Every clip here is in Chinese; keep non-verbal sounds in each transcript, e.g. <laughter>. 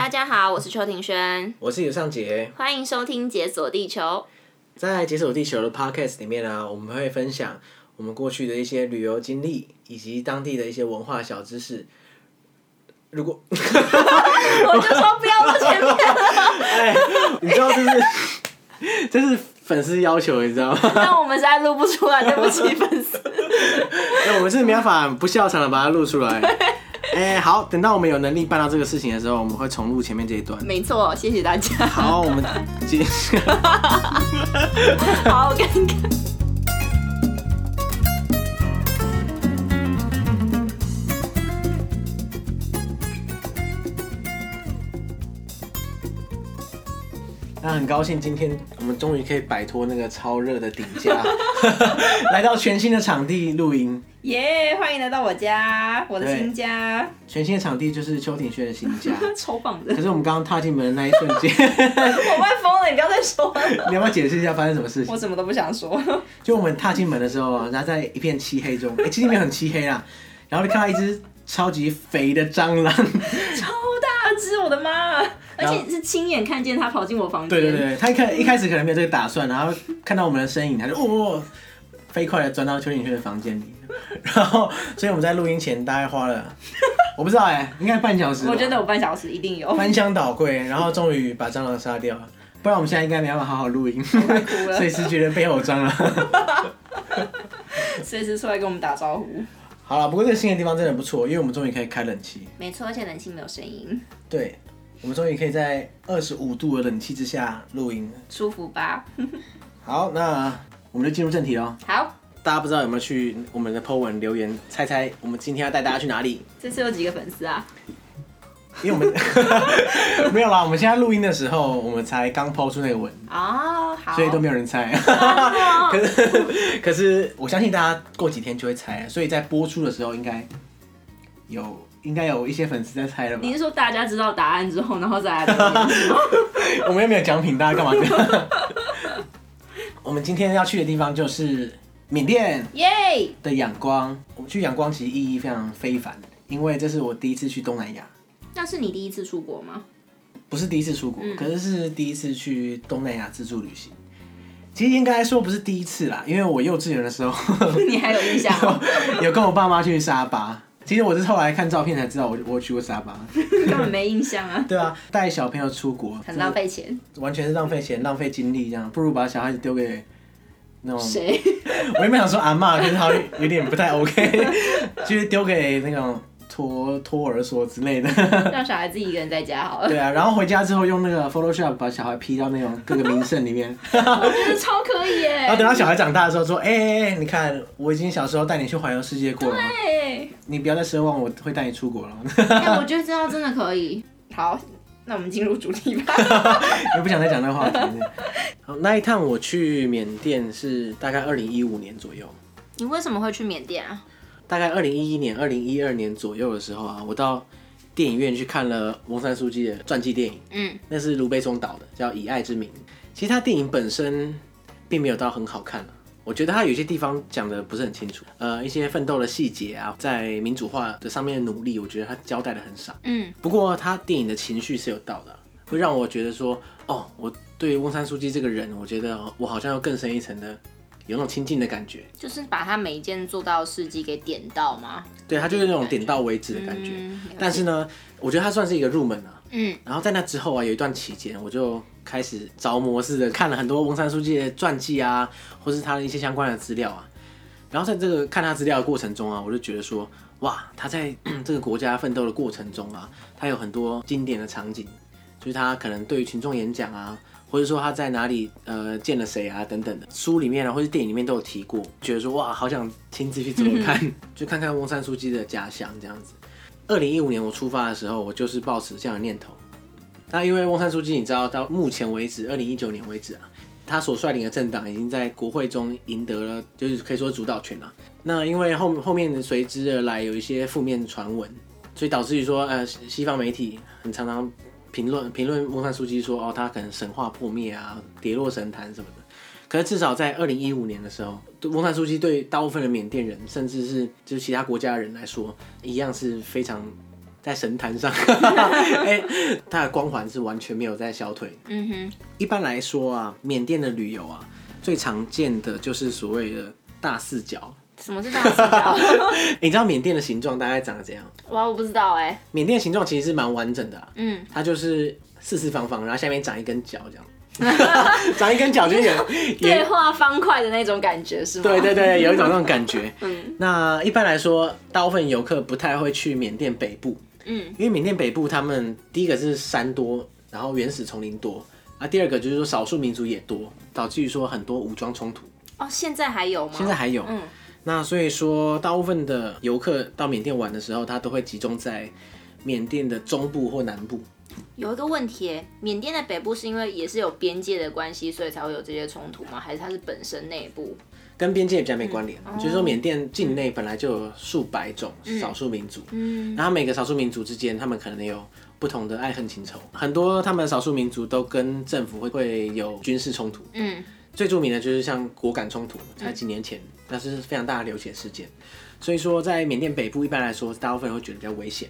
大家好，我是邱庭轩，我是尤尚杰，欢迎收听《解锁地球》。在《解锁地球》的 Podcast 里面呢、啊，我们会分享我们过去的一些旅游经历，以及当地的一些文化小知识。如果 <laughs> 我就说不要录前面了。<laughs> 哎，你知道这是这是粉丝要求，你知道吗？那我们实在录不出来，对不起粉丝。<laughs> 那我们是没办法不笑场的把它录出来。<laughs> 哎、欸，好，等到我们有能力办到这个事情的时候，我们会重录前面这一段。没错，谢谢大家。好，我们接。<laughs> 好尴尬。那很高兴，今天我们终于可以摆脱那个超热的顶架，<laughs> 来到全新的场地录音。耶！Yeah, 欢迎来到我家，我的新家。全新的场地就是邱庭轩的新家，<laughs> 超棒的。可是我们刚刚踏进门的那一瞬间，<laughs> 我快疯了！你不要再说了。你要不要解释一下发生什么事情？我什么都不想说。就我们踏进门的时候，然后在一片漆黑中，哎、欸，其实里面很漆黑啦。然后就看到一只超级肥的蟑螂，超大只，我的妈！而且是亲眼看见他跑进我房间。对对对，他一开一开始可能没有这个打算，然后看到我们的身影，他就哦，飞快的钻到邱景轩的房间里。<laughs> 然后，所以我们在录音前大概花了，<laughs> 我不知道哎、欸，应该半小时。我觉得有半小时一定有。翻箱倒柜，然后终于把蟑螂杀掉，不然我们现在应该没办法好好录音。随时觉得背后有蟑螂。<laughs> 随时出来跟我们打招呼。好了，不过这个新的地方真的不错，因为我们终于可以开冷气。没错，而且冷气没有声音。对。我们终于可以在二十五度的冷气之下录音，舒服吧？<laughs> 好，那我们就进入正题喽。好，大家不知道有没有去我们的 po 文留言，猜猜我们今天要带大家去哪里？这次有几个粉丝啊？因为我们 <laughs> 没有啦，我们现在录音的时候，我们才刚 po 出那个文哦，好，所以都没有人猜。<laughs> 可是，可是我相信大家过几天就会猜，所以在播出的时候应该有。应该有一些粉丝在猜了吧？你是说大家知道答案之后，然后再来？<laughs> 我们又没有奖品，大家干嘛这样？我们今天要去的地方就是缅甸耶的仰光。我们去仰光其实意义非常非凡，因为这是我第一次去东南亚。那是你第一次出国吗？不是第一次出国，嗯、可是是第一次去东南亚自助旅行。其实应该说不是第一次啦，因为我幼稚园的时候，<laughs> 你还有印象？<laughs> 有跟我爸妈去沙巴。其实我是后来看照片才知道我，我我去过沙巴，<laughs> 根本没印象啊。<laughs> 对啊，带小朋友出国很浪费钱，完全是浪费钱、浪费精力，这样不如把小孩子丢给那种谁？<laughs> 我原本想说阿妈，可是好像有点不太 OK，就是丢给那种。托托儿所之类的，<laughs> 让小孩自己一个人在家好了。对啊，然后回家之后用那个 Photoshop 把小孩 P 到那种各个名胜里面，<laughs> 我觉得超可以耶。然后等到小孩长大的时候说：“哎哎哎，你看我已经小时候带你去环游世界过了，对，你不要再奢望我会带你出国了。”哎，我觉得这样真的可以。好，那我们进入主题吧。<laughs> 也不想再讲那个话题。好，那一趟我去缅甸是大概二零一五年左右。你为什么会去缅甸啊？大概二零一一年、二零一二年左右的时候啊，我到电影院去看了翁山书记的传记电影。嗯，那是卢贝松导的，叫《以爱之名》。其实他电影本身并没有到很好看，我觉得他有些地方讲的不是很清楚。呃，一些奋斗的细节啊，在民主化的上面的努力，我觉得他交代的很少。嗯，不过他电影的情绪是有到的，会让我觉得说，哦，我对翁山书记这个人，我觉得我好像要更深一层的。有那种亲近的感觉，就是把他每一件做到的事迹给点到吗？对，他就是那种点到为止的感觉。嗯、但是呢，我觉得他算是一个入门啊。嗯。然后在那之后啊，有一段期间，我就开始着魔似的看了很多翁山书记的传记啊，或是他的一些相关的资料啊。然后在这个看他资料的过程中啊，我就觉得说，哇，他在 <clears throat> 这个国家奋斗的过程中啊，他有很多经典的场景，就是他可能对于群众演讲啊。或者说他在哪里呃见了谁啊等等的，书里面啊或者电影里面都有提过，觉得说哇好想亲自去走走看，<laughs> 就看看翁山书记的家乡这样子。二零一五年我出发的时候，我就是抱持这样的念头。那因为翁山书记你知道到目前为止，二零一九年为止啊，他所率领的政党已经在国会中赢得了，就是可以说主导权了。那因为后后面随之而来有一些负面传闻，所以导致于说呃西方媒体很常常。评论评论翁山苏姬说哦，他可能神话破灭啊，跌落神坛什么的。可是至少在二零一五年的时候，翁山苏姬对大部分的缅甸人，甚至是就是其他国家的人来说，一样是非常在神坛上，<laughs> 哎、欸，它的光环是完全没有在消退。嗯哼，一般来说啊，缅甸的旅游啊，最常见的就是所谓的大四角。什么是大四角？<laughs> 欸、你知道缅甸的形状大概长得怎样？哇，我不知道哎、欸。缅甸的形状其实是蛮完整的、啊，嗯，它就是四四方方，然后下面长一根角这样。<laughs> 长一根脚就有对画方块的那种感觉是吗？对对对，有一种那种感觉。<laughs> 嗯，那一般来说，大部分游客不太会去缅甸北部。嗯，因为缅甸北部他们第一个是山多，然后原始丛林多啊，第二个就是说少数民族也多，导致于说很多武装冲突。哦，现在还有吗？现在还有。嗯，那所以说，大部分的游客到缅甸玩的时候，他都会集中在缅甸的中部或南部。有一个问题，缅甸的北部是因为也是有边界的关系，所以才会有这些冲突吗？还是它是本身内部？跟边界比较没关联？嗯、就是说缅甸境内本来就有数百种少数民族，嗯，然后每个少数民族之间，他们可能有不同的爱恨情仇，很多他们少数民族都跟政府会会有军事冲突，嗯，最著名的就是像果敢冲突，才几年前，那、嗯、是非常大的流血事件，所以说在缅甸北部一般来说，大部分人会觉得比较危险。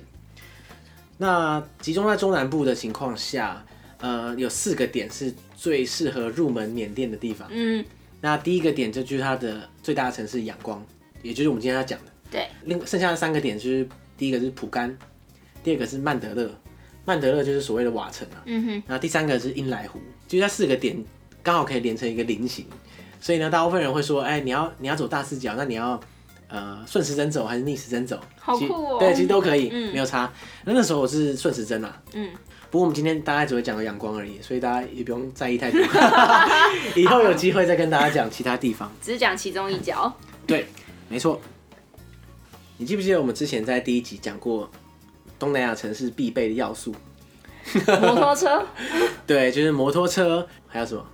那集中在中南部的情况下，呃，有四个点是最适合入门缅甸的地方。嗯，那第一个点就就是它的最大的城市仰光，也就是我们今天要讲的。对。另剩下的三个点就是第一个是蒲甘，第二个是曼德勒，曼德勒就是所谓的瓦城啊。嗯哼。然后第三个是英莱湖，就这四个点刚好可以连成一个菱形，所以呢，大部分人会说，哎、欸，你要你要走大四角，那你要。呃，顺时针走还是逆时针走？好酷哦！对，其实都可以，嗯、没有差。那那时候我是顺时针啦。嗯。不过我们今天大概只会讲到阳光而已，所以大家也不用在意太多。<laughs> 以后有机会再跟大家讲其他地方。<laughs> 只讲其中一角。对，没错。你记不记得我们之前在第一集讲过东南亚城市必备的要素？<laughs> 摩托车。对，就是摩托车，还有什么？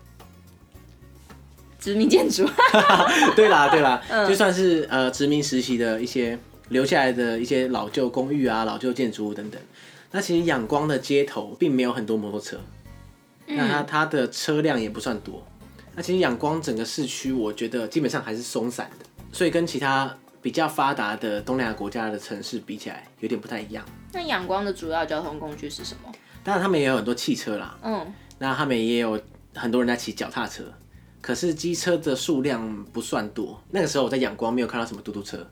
殖民建筑，<laughs> 对啦对啦，嗯、就算是呃殖民时期的一些留下来的一些老旧公寓啊、老旧建筑物等等。那其实仰光的街头并没有很多摩托车，嗯、那它它的车辆也不算多。那其实仰光整个市区，我觉得基本上还是松散的，所以跟其他比较发达的东南亚国家的城市比起来，有点不太一样。那仰光的主要交通工具是什么？当然他们也有很多汽车啦，嗯，那他们也有很多人在骑脚踏车。可是机车的数量不算多。那个时候我在仰光没有看到什么嘟嘟车。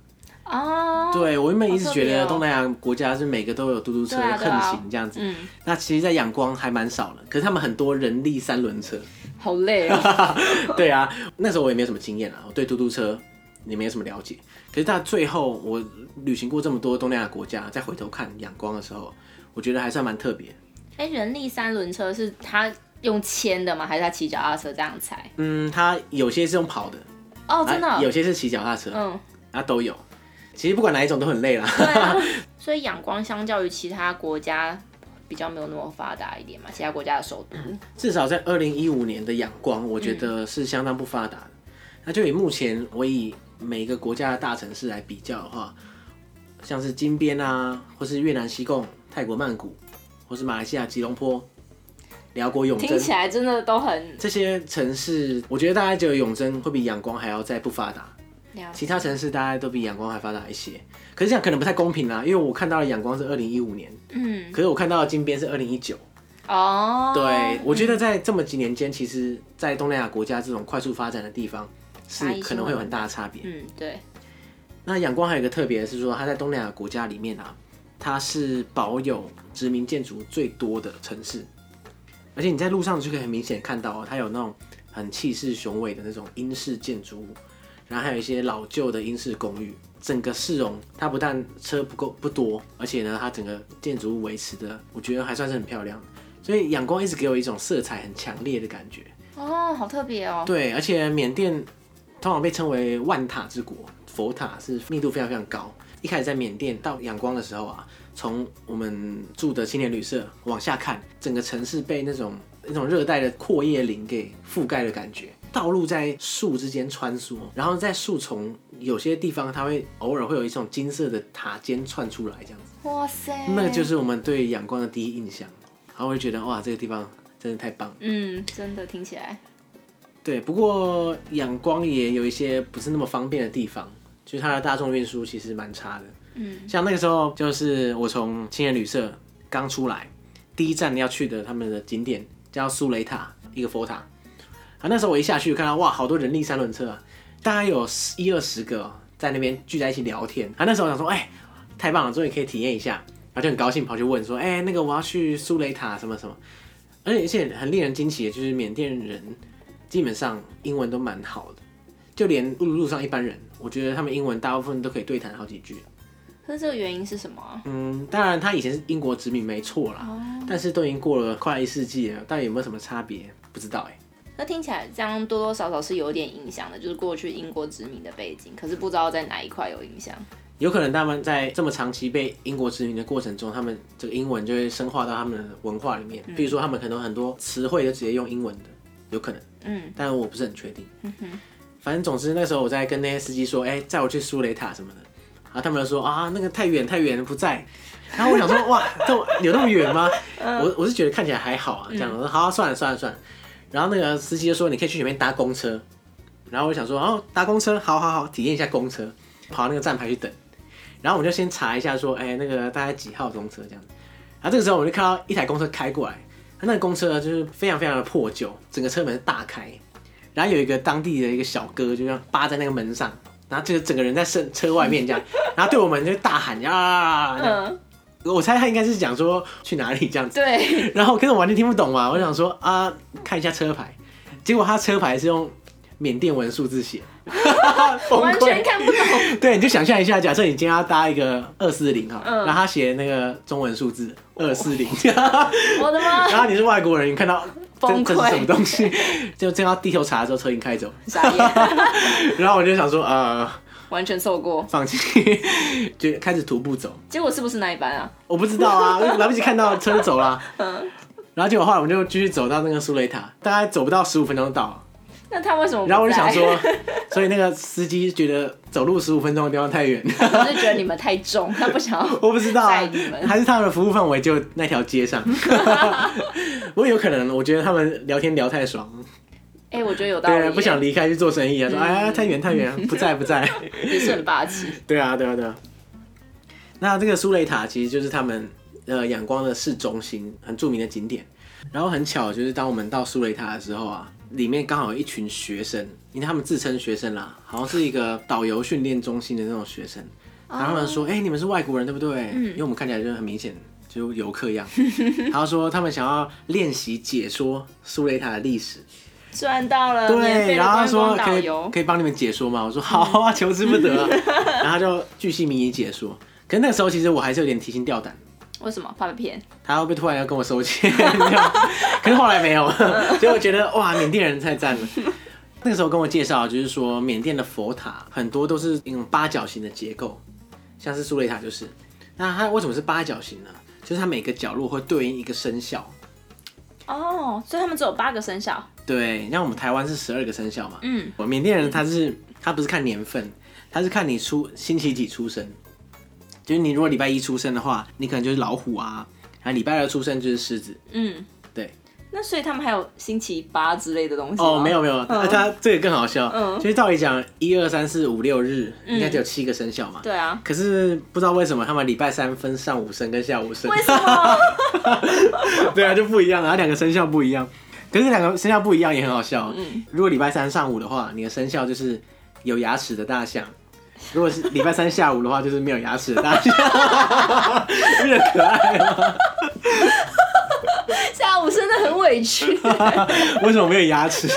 哦。对，我原本一直觉得东南亚国家是每个都有嘟嘟车横行这样子。嗯。那其实，在仰光还蛮少的。可是他们很多人力三轮车。好累啊。<laughs> 对啊，那时候我也没有什么经验啊，我对嘟嘟车也没有什么了解。可是到最后，我旅行过这么多东南亚国家，再回头看仰光的时候，我觉得还算蛮特别。哎，人力三轮车是它。用牵的吗？还是他骑脚踏车这样踩？嗯，他有些是用跑的哦，真的。啊、有些是骑脚踏车，嗯，啊都有。其实不管哪一种都很累啦。对啊。<laughs> 所以仰光相较于其他国家比较没有那么发达一点嘛，其他国家的首都。至少在二零一五年的仰光，我觉得是相当不发达那就以目前我以每个国家的大城市来比较的话，像是金边啊，或是越南西贡、泰国曼谷，或是马来西亚吉隆坡。寮国永珍听起来真的都很这些城市，我觉得大概只有永珍会比仰光还要再不发达，其他城市大概都比仰光还发达一些。可是这样可能不太公平啦，因为我看到的仰光是二零一五年，嗯，可是我看到的金边是二零一九，哦，对，我觉得在这么几年间，其实，在东南亚国家这种快速发展的地方，是可能会有很大的差别。嗯，对。那仰光还有一个特别的是说，它在东南亚国家里面啊，它是保有殖民建筑最多的城市。而且你在路上就可以很明显看到哦，它有那种很气势雄伟的那种英式建筑物，然后还有一些老旧的英式公寓。整个市容它不但车不够不多，而且呢，它整个建筑物维持的，我觉得还算是很漂亮。所以阳光一直给我一种色彩很强烈的感觉。哦，好特别哦。对，而且缅甸通常被称为万塔之国，佛塔是密度非常非常高。一开始在缅甸到仰光的时候啊。从我们住的青年旅社往下看，整个城市被那种那种热带的阔叶林给覆盖的感觉。道路在树之间穿梭，然后在树丛有些地方，它会偶尔会有一种金色的塔尖窜出来，这样子。哇塞！那就是我们对仰光的第一印象。然后我就觉得哇，这个地方真的太棒。嗯，真的听起来。对，不过仰光也有一些不是那么方便的地方，就是它的大众运输其实蛮差的。嗯，像那个时候就是我从青年旅社刚出来，第一站要去的他们的景点叫苏雷塔一个佛塔。啊，那时候我一下去看到哇，好多人力三轮车，大概有一二十个在那边聚在一起聊天。啊，那时候我想说，哎，太棒了，终于可以体验一下，然后就很高兴跑去问说，哎，那个我要去苏雷塔什么什么。而且而且很令人惊奇的就是缅甸人基本上英文都蛮好的，就连路路上一般人，我觉得他们英文大部分都可以对谈好几句。那这个原因是什么？嗯，当然他以前是英国殖民没错啦，哦、但是都已经过了快一世纪了，到底有没有什么差别？不知道哎、欸。那听起来这样多多少少是有点影响的，就是过去英国殖民的背景，可是不知道在哪一块有影响。有可能他们在这么长期被英国殖民的过程中，他们这个英文就会深化到他们的文化里面。比如说，他们可能很多词汇都直接用英文的，有可能。嗯，但我不是很确定。嗯哼。反正总之那时候我在跟那些司机说，哎、欸，载我去苏雷塔什么的。然后他们就说啊，那个太远太远了，不在。然后我想说，哇，这有那么远吗？我我是觉得看起来还好啊，这样我说好、啊，算了算了算了。然后那个司机就说，你可以去前面搭公车。然后我想说，哦，搭公车，好好好，体验一下公车。跑到那个站牌去等。然后我就先查一下，说，哎，那个大概几号公车这样。然后这个时候我就看到一台公车开过来，他那个公车就是非常非常的破旧，整个车门是大开。然后有一个当地的一个小哥就这样扒在那个门上。然后就整个人在车车外面这样，<laughs> 然后对我们就大喊呀，嗯，我猜他应该是讲说去哪里这样子，对。然后可是我完全听不懂嘛，我想说啊，看一下车牌，结果他车牌是用缅甸文数字写，<laughs> 完全看不懂。对，你就想象一下，假设你今天要搭一个二四零哈，然后他写那个中文数字 <laughs> 二四零，<laughs> 我的妈！然后你是外国人，你看到。这这是什么东西？就正要低头查的时候，车已经开走。然后我就想说，呃，完全错过，放弃，就开始徒步走。结果是不是那一班啊？我不知道啊，来不及看到车就走了。嗯。然后结果后来我们就继续走到那个苏雷塔，大概走不到十五分钟就到了。那他为什么？然后我就想说，所以那个司机觉得走路十五分钟的地方太远，<laughs> 他是觉得你们太重，他不想要。<laughs> 我不知道啊，还是他们的服务范围就那条街上。<laughs> 不过有可能，我觉得他们聊天聊太爽。哎、欸，我觉得有道理。对，不想离开去做生意啊，说哎呀太远太远，不在不在。也是很霸气。对啊对啊对啊。那这个苏雷塔其实就是他们呃仰光的市中心，很著名的景点。然后很巧，就是当我们到苏雷塔的时候啊。里面刚好有一群学生，因为他们自称学生啦，好像是一个导游训练中心的那种学生。然后他们说：“哎、欸，你们是外国人对不对？嗯、因为我们看起来就很明显就游客一样。”然后说他们想要练习解说苏雷塔的历史，赚到了。对，然后他说可以可以帮你们解说吗？我说好啊，求之不得、啊。<laughs> 然后他就巨细靡遗解说。可是那个时候其实我还是有点提心吊胆。为什么怕被骗？他会不会突然要跟我收钱？<laughs> 可是后来没有，<laughs> 所以我觉得哇，缅甸人太赞了。那个时候跟我介绍，就是说缅甸的佛塔很多都是用八角形的结构，像是苏雷塔就是。那它为什么是八角形呢？就是它每个角落会对应一个生肖。哦，所以他们只有八个生肖。对，像我们台湾是十二个生肖嘛。嗯。缅甸人他是他不是看年份，他是看你出星期几出生。就是你如果礼拜一出生的话，你可能就是老虎啊；然后礼拜二出生就是狮子。嗯，对。那所以他们还有星期八之类的东西哦，没有没有，那、嗯、他这个更好笑。嗯，就是照理讲，一二三四五六日应该只有七个生肖嘛。对啊。可是不知道为什么他们礼拜三分上午生跟下午生。为什么？<laughs> 对啊，就不一样，然后两个生肖不一样。可是两个生肖不一样也很好笑。嗯。如果礼拜三上午的话，你的生肖就是有牙齿的大象。如果是礼拜三下午的话，就是没有牙齿的大象，<laughs> 有点可爱了？<laughs> 下午真的很委屈。为什么没有牙齿？为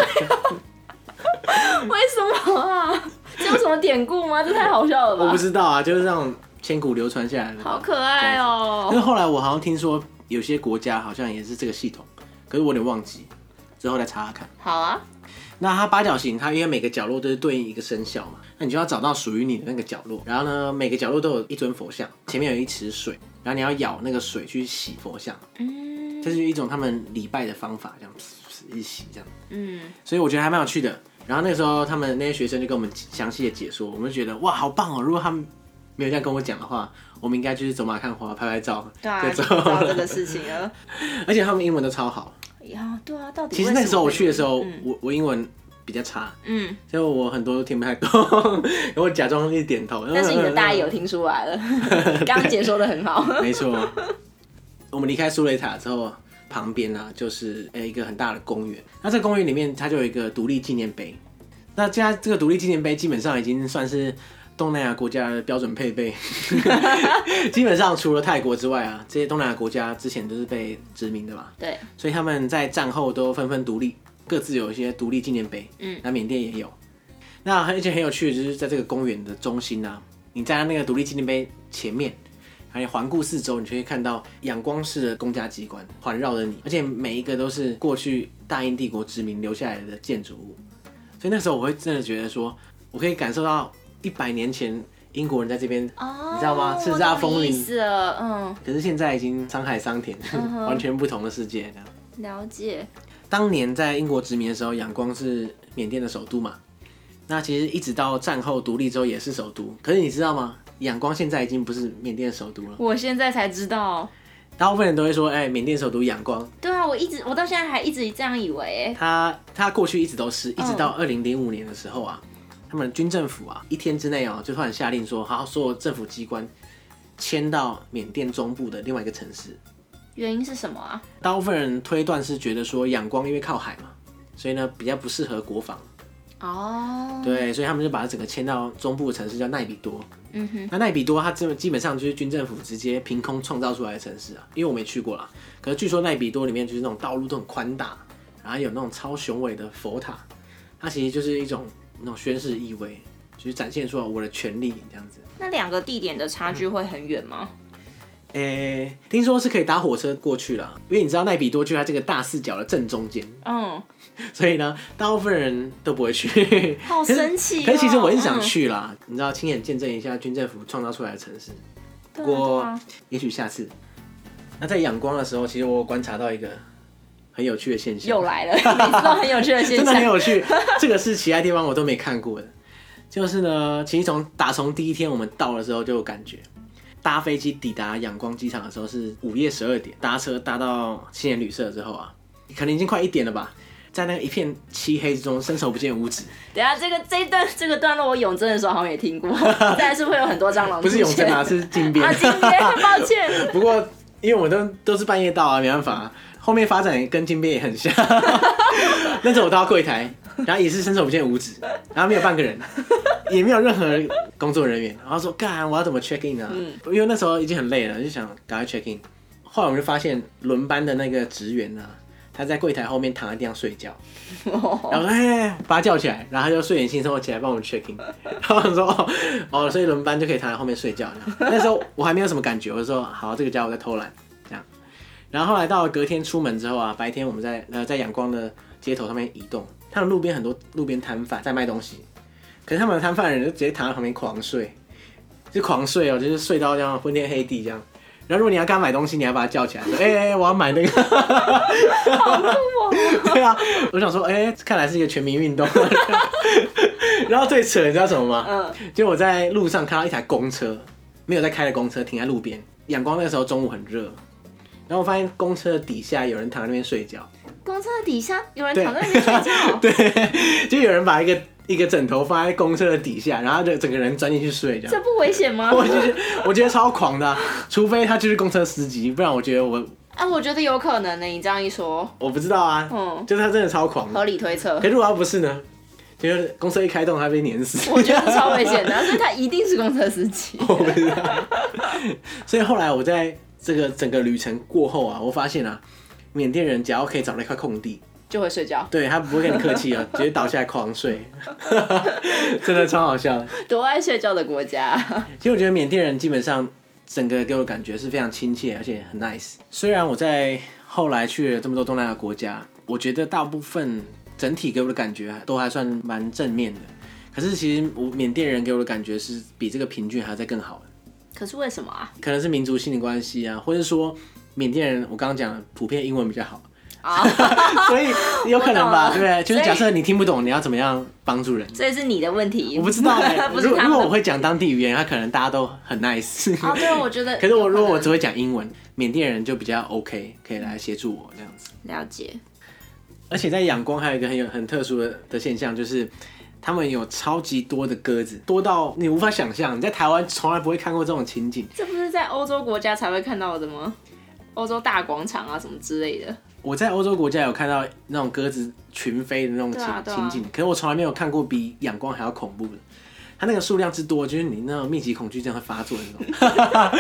什么啊？这有什么典故吗？这太好笑了吧？我不知道啊，就是这种千古流传下来的。好可爱哦！因为后来我好像听说有些国家好像也是这个系统，可是我有点忘记，之后再查查看。好啊。那它八角形，它因为每个角落都是对应一个生肖嘛，那你就要找到属于你的那个角落。然后呢，每个角落都有一尊佛像，前面有一池水，然后你要舀那个水去洗佛像。嗯，这是一种他们礼拜的方法，这样一洗这样。嗯，所以我觉得还蛮有趣的。然后那个时候，他们那些学生就跟我们详细的解说，我们就觉得哇，好棒哦！如果他们没有这样跟我讲的话，我们应该就是走马看花，拍拍照，对啊，就知道这个事情了。<laughs> 而且他们英文都超好。呀，对啊，到底其实那个时候我去的时候，嗯、我我英文比较差，嗯，所以我很多都听不太懂，<laughs> 我假装一点头。但是你的大意有听出来了，<laughs> 刚刚解说的很好。没错，我们离开苏雷塔之后，旁边呢、啊、就是呃一个很大的公园。那这个公园里面，它就有一个独立纪念碑。那现在这个独立纪念碑基本上已经算是东南亚国家的标准配备。<laughs> 基本上除了泰国之外啊，这些东南亚国家之前都是被殖民的嘛。对。所以他们在战后都纷纷独立，各自有一些独立纪念碑。嗯。那缅甸也有。那而且很有趣的就是在这个公园的中心啊，你在那个独立纪念碑前面。还有环顾四周，你就可以看到仰光式的公家机关环绕着你，而且每一个都是过去大英帝国殖民留下来的建筑物。所以那时候我会真的觉得说，我可以感受到一百年前英国人在这边，哦、你知道吗？叱咤风云。可是现在已经沧海桑田，嗯、完全不同的世界。了解。当年在英国殖民的时候，仰光是缅甸的首都嘛？那其实一直到战后独立之后也是首都。可是你知道吗？仰光现在已经不是缅甸的首都了。我现在才知道，大部分人都会说，哎、欸，缅甸首都仰光。对啊，我一直我到现在还一直这样以为。他他过去一直都是，一直到二零零五年的时候啊，嗯、他们军政府啊，一天之内哦、喔，就突然下令说，好，所有政府机关迁到缅甸中部的另外一个城市。原因是什么啊？大部分人推断是觉得说，仰光因为靠海嘛，所以呢比较不适合国防。哦，oh. 对，所以他们就把它整个迁到中部的城市叫奈比多。嗯哼，那奈比多它这基本上就是军政府直接凭空创造出来的城市啊，因为我没去过啦。可是据说奈比多里面就是那种道路都很宽大，然后有那种超雄伟的佛塔，它其实就是一种那种宣誓意味，就是展现出来我的权利这样子。那两个地点的差距会很远吗？嗯诶、欸，听说是可以搭火车过去了，因为你知道奈比多就在这个大四角的正中间，嗯，<laughs> 所以呢，大部分人都不会去。好神奇、喔可！是其实我一直想去啦，嗯、你知道，亲眼见证一下军政府创造出来的城市。不过，也许下次。那在仰光的时候，其实我观察到一个很有趣的现象，又来了，你知道很有趣的现象，<laughs> 真的很有趣。这个是其他地方我都没看过的，就是呢，其实从打从第一天我们到的时候就有感觉。搭飞机抵达仰光机场的时候是午夜十二点，搭车搭到青年旅社之后啊，可能已经快一点了吧，在那个一片漆黑之中，伸手不见五指。<laughs> 等下这个这一段这个段落，我永贞的时候好像也听过，<laughs> 但是会有很多蟑螂。不是永贞啊，是金边。啊，金边，抱歉。不过因为我都都是半夜到啊，没办法。后面发展跟金边也很像，<laughs> 那时候我到柜台，然后也是伸手不见五指，然后没有半个人，也没有任何工作人员，然后说干，我要怎么 check in 啊？嗯、因为那时候已经很累了，就想赶快 check in。后来我们就发现轮班的那个职员啊，他在柜台后面躺在地上睡觉，哦、<laughs> 然后说哎，把他叫起来，然后他就睡眼惺忪起来帮我们 check in。然后我说哦哦，所以轮班就可以躺在后面睡觉。那时候我还没有什么感觉，我就说好，这个家伙在偷懒。然后后来到了隔天出门之后啊，白天我们在呃在阳光的街头上面移动，他们路边很多路边摊贩在卖东西，可是他们的摊贩人就直接躺在旁边狂睡，就狂睡哦，就是睡到这样昏天黑地这样。然后如果你要跟他买东西，你要把他叫起来，说哎哎，我要买那个，好酷哦。<laughs> 对啊，我想说哎，看来是一个全民运动。<laughs> 然后最扯你知道什么吗？嗯，就我在路上看到一台公车，没有在开的公车停在路边，阳光那个时候中午很热。然后我发现公车底下有人躺在那边睡觉。公车底下有人躺在那边睡觉？对，<laughs> 就有人把一个一个枕头放在公车的底下，然后就整个人钻进去睡觉。这不危险吗？<laughs> 我就是我觉得超狂的，啊，除非他就是公车司机，不然我觉得我。啊，我觉得有可能呢。你这样一说，我不知道啊。嗯，就是他真的超狂。合理推测。可是如果他不是呢？就是公车一开动，他被碾死。我觉得超危险的，<laughs> 所以他一定是公车司机。我不知道。所以后来我在。这个整个旅程过后啊，我发现啊，缅甸人只要可以找到一块空地，就会睡觉。对，他不会跟你客气啊，直接倒下来狂睡，<laughs> 真的超好笑。多爱睡觉的国家。其实我觉得缅甸人基本上整个给我的感觉是非常亲切，而且很 nice。虽然我在后来去了这么多东南亚国家，我觉得大部分整体给我的感觉都还算蛮正面的。可是其实我缅甸人给我的感觉是比这个平均还要再更好的。可是为什么啊？可能是民族性的关系啊，或者说缅甸人，我刚刚讲普遍英文比较好啊，<laughs> 所以有可能吧，对不对？就是假设你听不懂，你要怎么样帮助人？这是你的问题。我不知道哎、欸，<laughs> 如果如果我会讲当地语言，他可能大家都很 nice。哦，对，我觉得。<laughs> 可是我如果我只会讲英文，缅甸人就比较 OK，可以来协助我这样子。了解。而且在仰光还有一个很有很特殊的的现象，就是他们有超级多的鸽子，多到你无法想象。你在台湾从来不会看过这种情景。这不是在欧洲国家才会看到的吗？欧洲大广场啊什么之类的。我在欧洲国家有看到那种鸽子群飞的那种情、啊啊、情景，可是我从来没有看过比仰光还要恐怖的。它那个数量之多，就是你那种密集恐惧症会发作的那种，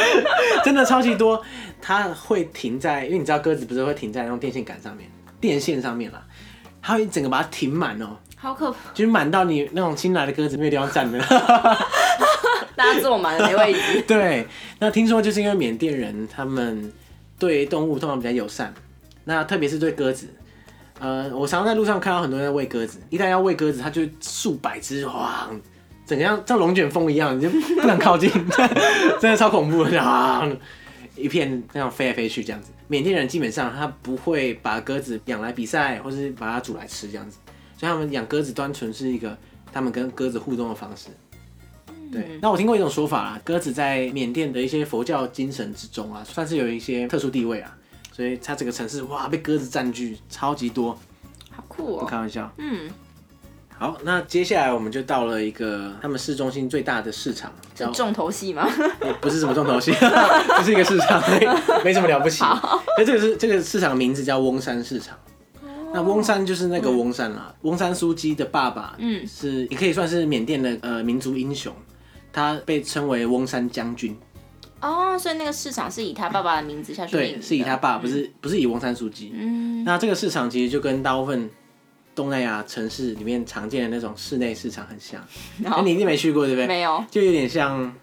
<laughs> 真的超级多。它会停在，因为你知道鸽子不是会停在那种电线杆上面。电线上面啦，它会整个把它停满哦，好可怕，就是满到你那种新来的鸽子没有地方站的，<laughs> <laughs> 大家坐满了没位置。对，那听说就是因为缅甸人他们对动物通常比较友善，那特别是对鸽子，呃，我常常在路上看到很多人在喂鸽子，一旦要喂鸽子，它就数百只哇，整个像像龙卷风一样，你就不敢靠近，<laughs> 真的超恐怖的啊。一片那样飞来飞去这样子，缅甸人基本上他不会把鸽子养来比赛，或是把它煮来吃这样子，所以他们养鸽子单纯是一个他们跟鸽子互动的方式。对，那我听过一种说法啦，鸽子在缅甸的一些佛教精神之中啊，算是有一些特殊地位啊，所以它这个城市哇被鸽子占据超级多，好酷哦，不开玩笑，嗯。好，那接下来我们就到了一个他们市中心最大的市场，叫重头戏吗？<laughs> 不是什么重头戏，<laughs> 就是一个市场，没没什么了不起。那这个是这个市场的名字叫翁山市场。那翁山就是那个翁山啦，翁山苏姬的爸爸，嗯，是也可以算是缅甸的呃民族英雄，他被称为翁山将军。哦，所以那个市场是以他爸爸的名字下去对，是以他爸，不是不是以翁山书记。嗯，那这个市场其实就跟大部分。东南亚城市里面常见的那种室内市场很像，<laughs> 你一定没去过对不对？没有，就有点像，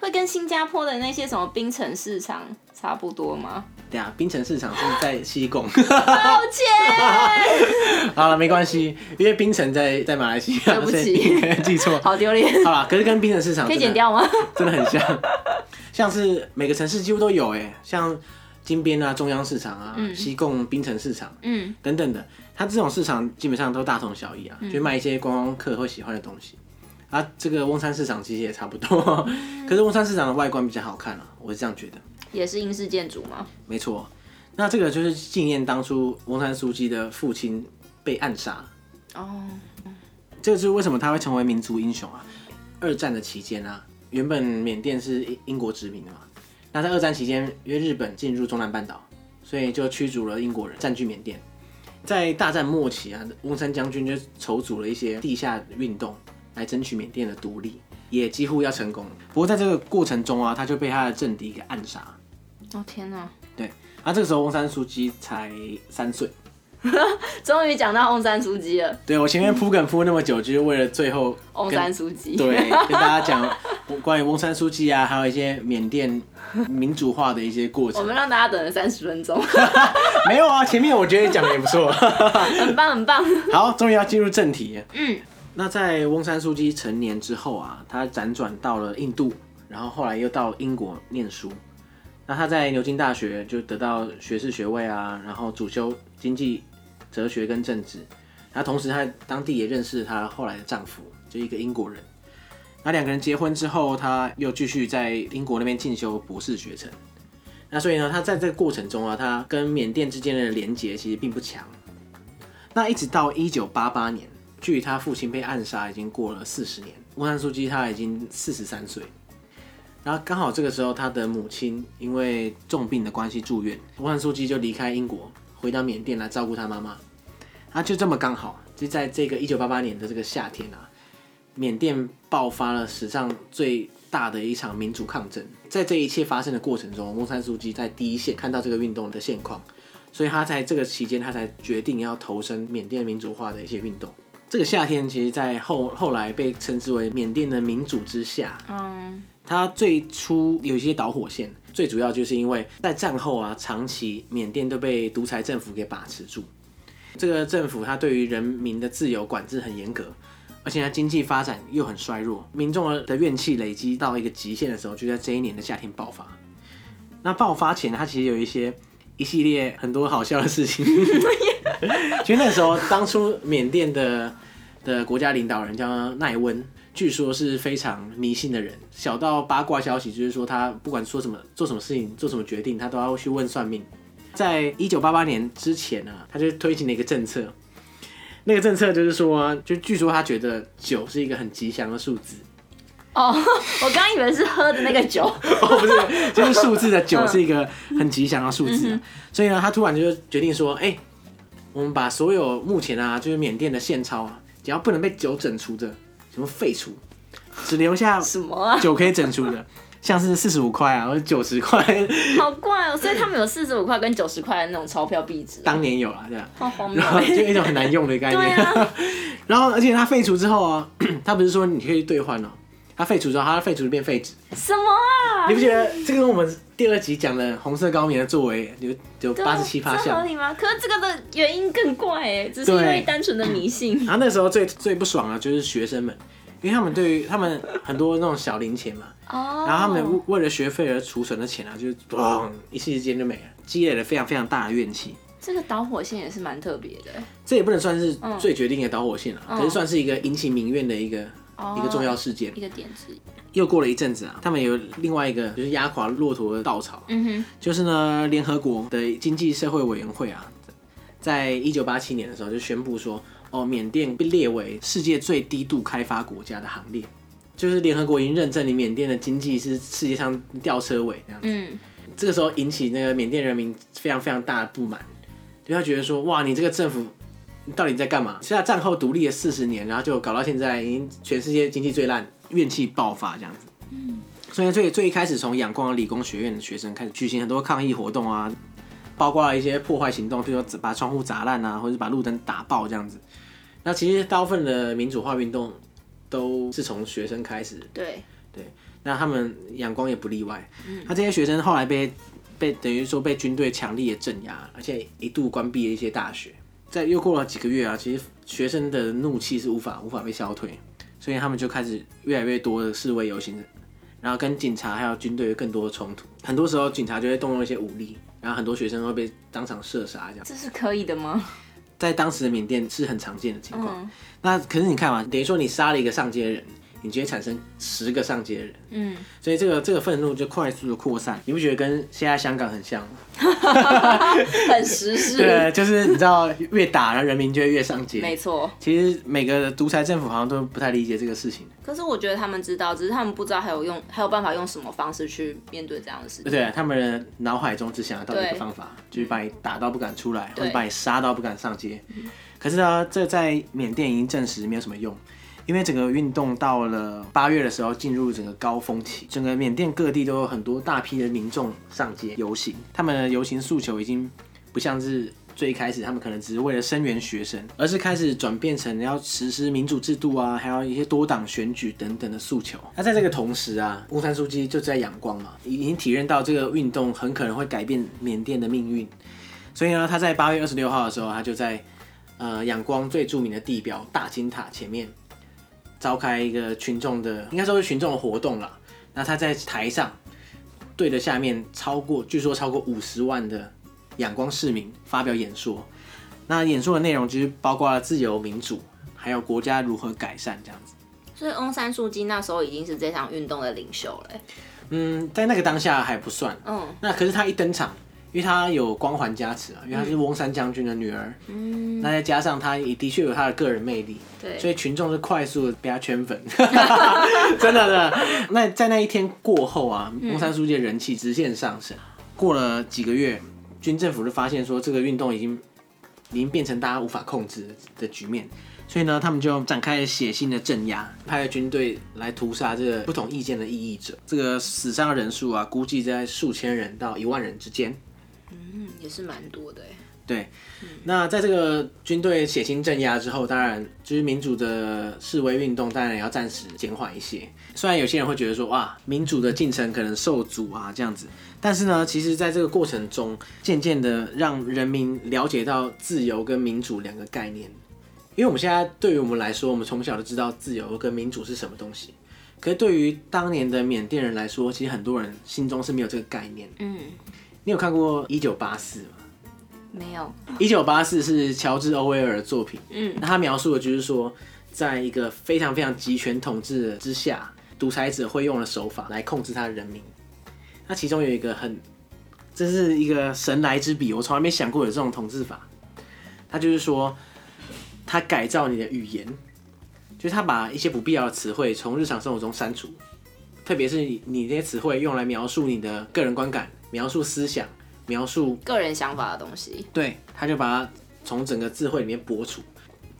会跟新加坡的那些什么冰城市场差不多吗？对啊，冰城市场是在西贡。抱歉。<laughs> 好了，没关系，因为冰城在在马来西亚。对不起，记错。好丢脸。好了，可是跟冰城市场可以剪掉吗？<laughs> 真的很像，像是每个城市几乎都有哎，像金边啊、中央市场啊、嗯、西贡冰城市场，嗯，等等的。它这种市场基本上都大同小异啊，就卖一些观光客会喜欢的东西。啊，这个翁山市场其实也差不多，<laughs> 可是翁山市场的外观比较好看啊，我是这样觉得。也是英式建筑吗？没错，那这个就是纪念当初翁山书记的父亲被暗杀。哦，这个就是为什么他会成为民族英雄啊？二战的期间啊，原本缅甸是英国殖民的嘛，那在二战期间，因为日本进入中南半岛，所以就驱逐了英国人，占据缅甸。在大战末期啊，翁山将军就筹组了一些地下运动来争取缅甸的独立，也几乎要成功。不过在这个过程中啊，他就被他的政敌给暗杀。哦天哪！对，啊，这个时候翁山书记才三岁。<laughs> 终于讲到翁山书记了。对，我前面铺梗铺那么久，就是为了最后 <laughs> 翁山书记。对，跟大家讲关于翁山书记啊，还有一些缅甸民主化的一些过程。我们让大家等了三十分钟。<laughs> 没有啊，前面我觉得讲的也不错。很棒，很棒。好，终于要进入正题。嗯，那在翁山苏姬成年之后啊，他辗转到了印度，然后后来又到英国念书。那他在牛津大学就得到学士学位啊，然后主修经济。哲学跟政治，那同时他当地也认识他后来的丈夫，就一个英国人。那两个人结婚之后，他又继续在英国那边进修博士学程。那所以呢，他在这个过程中啊，他跟缅甸之间的连结其实并不强。那一直到一九八八年，距离他父亲被暗杀已经过了四十年，翁山苏姬他已经四十三岁。然后刚好这个时候，他的母亲因为重病的关系住院，翁山苏姬就离开英国。回到缅甸来照顾他妈妈，他就这么刚好，就在这个一九八八年的这个夏天啊，缅甸爆发了史上最大的一场民主抗争。在这一切发生的过程中，翁山苏姬在第一线看到这个运动的现况，所以他在这个期间，他才决定要投身缅甸民主化的一些运动。这个夏天，其实，在后后来被称之为缅甸的民主之夏。嗯，它最初有一些导火线。最主要就是因为在战后啊，长期缅甸都被独裁政府给把持住。这个政府它对于人民的自由管制很严格，而且它经济发展又很衰弱，民众的怨气累积到一个极限的时候，就在这一年的夏天爆发。那爆发前，它其实有一些一系列很多好笑的事情。<laughs> <laughs> 其实那时候，当初缅甸的的国家领导人叫奈温。据说是非常迷信的人，小到八卦消息，就是说他不管说什么、做什么事情、做什么决定，他都要去问算命。在一九八八年之前啊，他就推行了一个政策，那个政策就是说，就据说他觉得九是一个很吉祥的数字。哦，我刚以为是喝的那个酒。<laughs> 哦，不是，就是数字的九是一个很吉祥的数字，嗯，所以呢，他突然就决定说，哎，欸，我们把所有目前啊，就是缅甸的现钞啊，只要不能被九整除的，什么废除，只留下什么啊九可以整除的。像是四十五块啊，或者九十块，好怪哦！所以他们有四十五块跟九十块的那种钞票币值。当年有啊，这样。好荒谬。就一种很难用的概念。啊、然后，而且它废除之后啊，<clears throat> 它不是说你可以兑换哦，它废除之后，它废除就变废纸。什么啊？你不觉得这个跟我们第二集讲的红色高棉的作为有有八十七趴像？合理吗？可是这个的原因更怪哎，只是因为单纯的迷信。然 <laughs> 后那时候最最不爽的就是学生们。因为他们对于他们很多那种小零钱嘛，oh. 然后他们为了学费而储存的钱啊，就咣一时间就没了，积累了非常非常大的怨气。这个导火线也是蛮特别的，这也不能算是最决定的导火线了，可是算是一个引起民怨的一个、oh. 一个重要事件，一个点子。又过了一阵子啊，他们有另外一个就是压垮骆驼的稻草，嗯哼，就是呢联合国的经济社会委员会啊，在一九八七年的时候就宣布说。哦，缅甸被列为世界最低度开发国家的行列，就是联合国已经认证你缅甸的经济是世界上吊车尾这样子。嗯，这个时候引起那个缅甸人民非常非常大的不满，就他觉得说，哇，你这个政府到底在干嘛？现在战后独立了四十年，然后就搞到现在，已经全世界经济最烂，怨气爆发这样子。嗯，所以最最一开始从仰光理工学院的学生开始举行很多抗议活动啊，包括一些破坏行动，比如说把窗户砸烂啊，或者是把路灯打爆这样子。那其实大部分的民主化运动都是从学生开始。对对，那他们仰光也不例外。嗯，那这些学生后来被被等于说被军队强力的镇压，而且一度关闭了一些大学。在又过了几个月啊，其实学生的怒气是无法无法被消退，所以他们就开始越来越多的示威游行，然后跟警察还有军队有更多的冲突。很多时候警察就会动用一些武力，然后很多学生会被当场射杀。这样，这是可以的吗？在当时的缅甸是很常见的情况，嗯。那可是你看嘛，等于说你杀了一个上街人。你就会产生十个上街的人，嗯，所以这个这个愤怒就快速的扩散，你不觉得跟现在香港很像吗？<laughs> 很时事。<laughs> 对，就是你知道越打，然后人民就会越上街。没错。其实每个独裁政府好像都不太理解这个事情。可是我觉得他们知道，只是他们不知道还有用还有办法用什么方式去面对这样的事情。对，他们的脑海中只想到一个方法，就是把你打到不敢出来，或者把你杀到不敢上街。可是呢，这在缅甸已经证实没有什么用。因为整个运动到了八月的时候进入整个高峰期，整个缅甸各地都有很多大批的民众上街游行，他们的游行诉求已经不像是最开始他们可能只是为了声援学生，而是开始转变成要实施民主制度啊，还有一些多党选举等等的诉求。那在这个同时啊，乌山书记就在仰光嘛，已经体认到这个运动很可能会改变缅甸的命运，所以呢，他在八月二十六号的时候，他就在呃仰光最著名的地标大金塔前面。召开一个群众的，应该说是群众的活动了。那他在台上对着下面超过，据说超过五十万的仰光市民发表演说。那演说的内容就是包括了自由民主，还有国家如何改善这样子。所以翁山苏姬那时候已经是这场运动的领袖了。嗯，在那个当下还不算。嗯。那可是他一登场。因为他有光环加持啊，因为他是翁山将军的女儿，嗯，那再加上他也的确有他的个人魅力，对，所以群众是快速的被他圈粉，<laughs> 真的的。那在那一天过后啊，翁山书记的人气直线上升。过了几个月，军政府就发现说这个运动已经已经变成大家无法控制的局面，所以呢，他们就展开了血腥的镇压，派了军队来屠杀这个不同意见的异议者。这个死伤人数啊，估计在数千人到一万人之间。嗯，也是蛮多的哎。对，嗯，那在这个军队血腥镇压之后，当然就是民主的示威运动，当然也要暂时减缓一些。虽然有些人会觉得说，哇，民主的进程可能受阻啊这样子，但是呢，其实在这个过程中，渐渐的让人民了解到自由跟民主两个概念。因为我们现在对于我们来说，我们从小就知道自由跟民主是什么东西，可是对于当年的缅甸人来说，其实很多人心中是没有这个概念。嗯。你有看过《一九八四》吗？没有。《一九八四》是乔治·欧威尔的作品。嗯，那他描述的就是说，在一个非常非常集权统治之下，独裁者会用的手法来控制他的人民。那其中有一个很，这是一个神来之笔，我从来没想过有这种统治法。他就是说，他改造你的语言，就是他把一些不必要的词汇从日常生活中删除，特别是你你这些词汇用来描述你的个人观感、描述思想、描述个人想法的东西，对，他就把它从整个智慧里面剥除。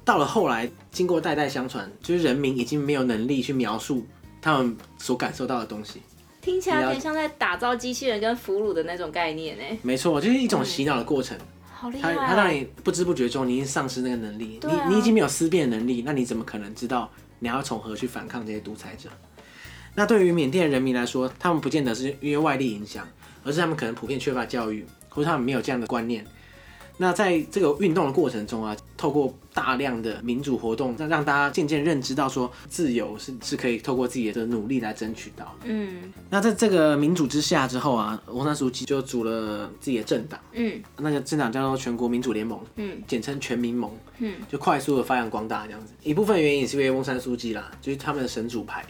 到了后来，经过代代相传，就是人民已经没有能力去描述他们所感受到的东西。听起来有点像在打造机器人跟俘虏的那种概念呢。没错，就是一种洗脑的过程。嗯、好厉害、啊！他让你不知不觉中，你已经丧失那个能力。啊、你你已经没有思辨能力，那你怎么可能知道你要从何去反抗这些独裁者？那对于缅甸的人民来说，他们不见得是因为外力影响，而是他们可能普遍缺乏教育，或者他们没有这样的观念。那在这个运动的过程中啊，透过大量的民主活动，让让大家渐渐认知到说，自由是是可以透过自己的努力来争取到。嗯，那在这个民主之下之后啊，翁山书记就组了自己的政党。嗯，那个政党叫做全国民主联盟。嗯，简称全民盟。嗯，就快速的发扬光大这样子。一部分原因也是因为翁山书记啦，就是他们的神主牌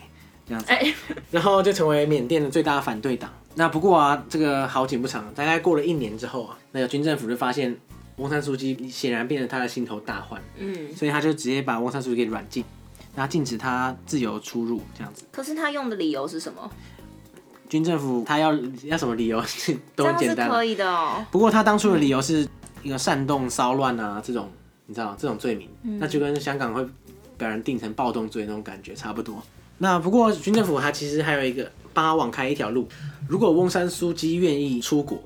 这样子。欸、<laughs> 然后就成为缅甸的最大的反对党。那不过啊，这个好景不长，大概过了一年之后啊，那个军政府就发现。翁山书记显然变得他的心头大患，嗯，所以他就直接把翁山书记给软禁，然后禁止他自由出入这样子。可是他用的理由是什么？军政府他要要什么理由都很简单，可以的哦。不过他当初的理由是一个煽动骚乱啊，这种你知道这种罪名，嗯，那就跟香港会把人定成暴动罪那种感觉差不多。那不过军政府他其实还有一个帮他网开一条路，如果翁山苏姬愿意出国，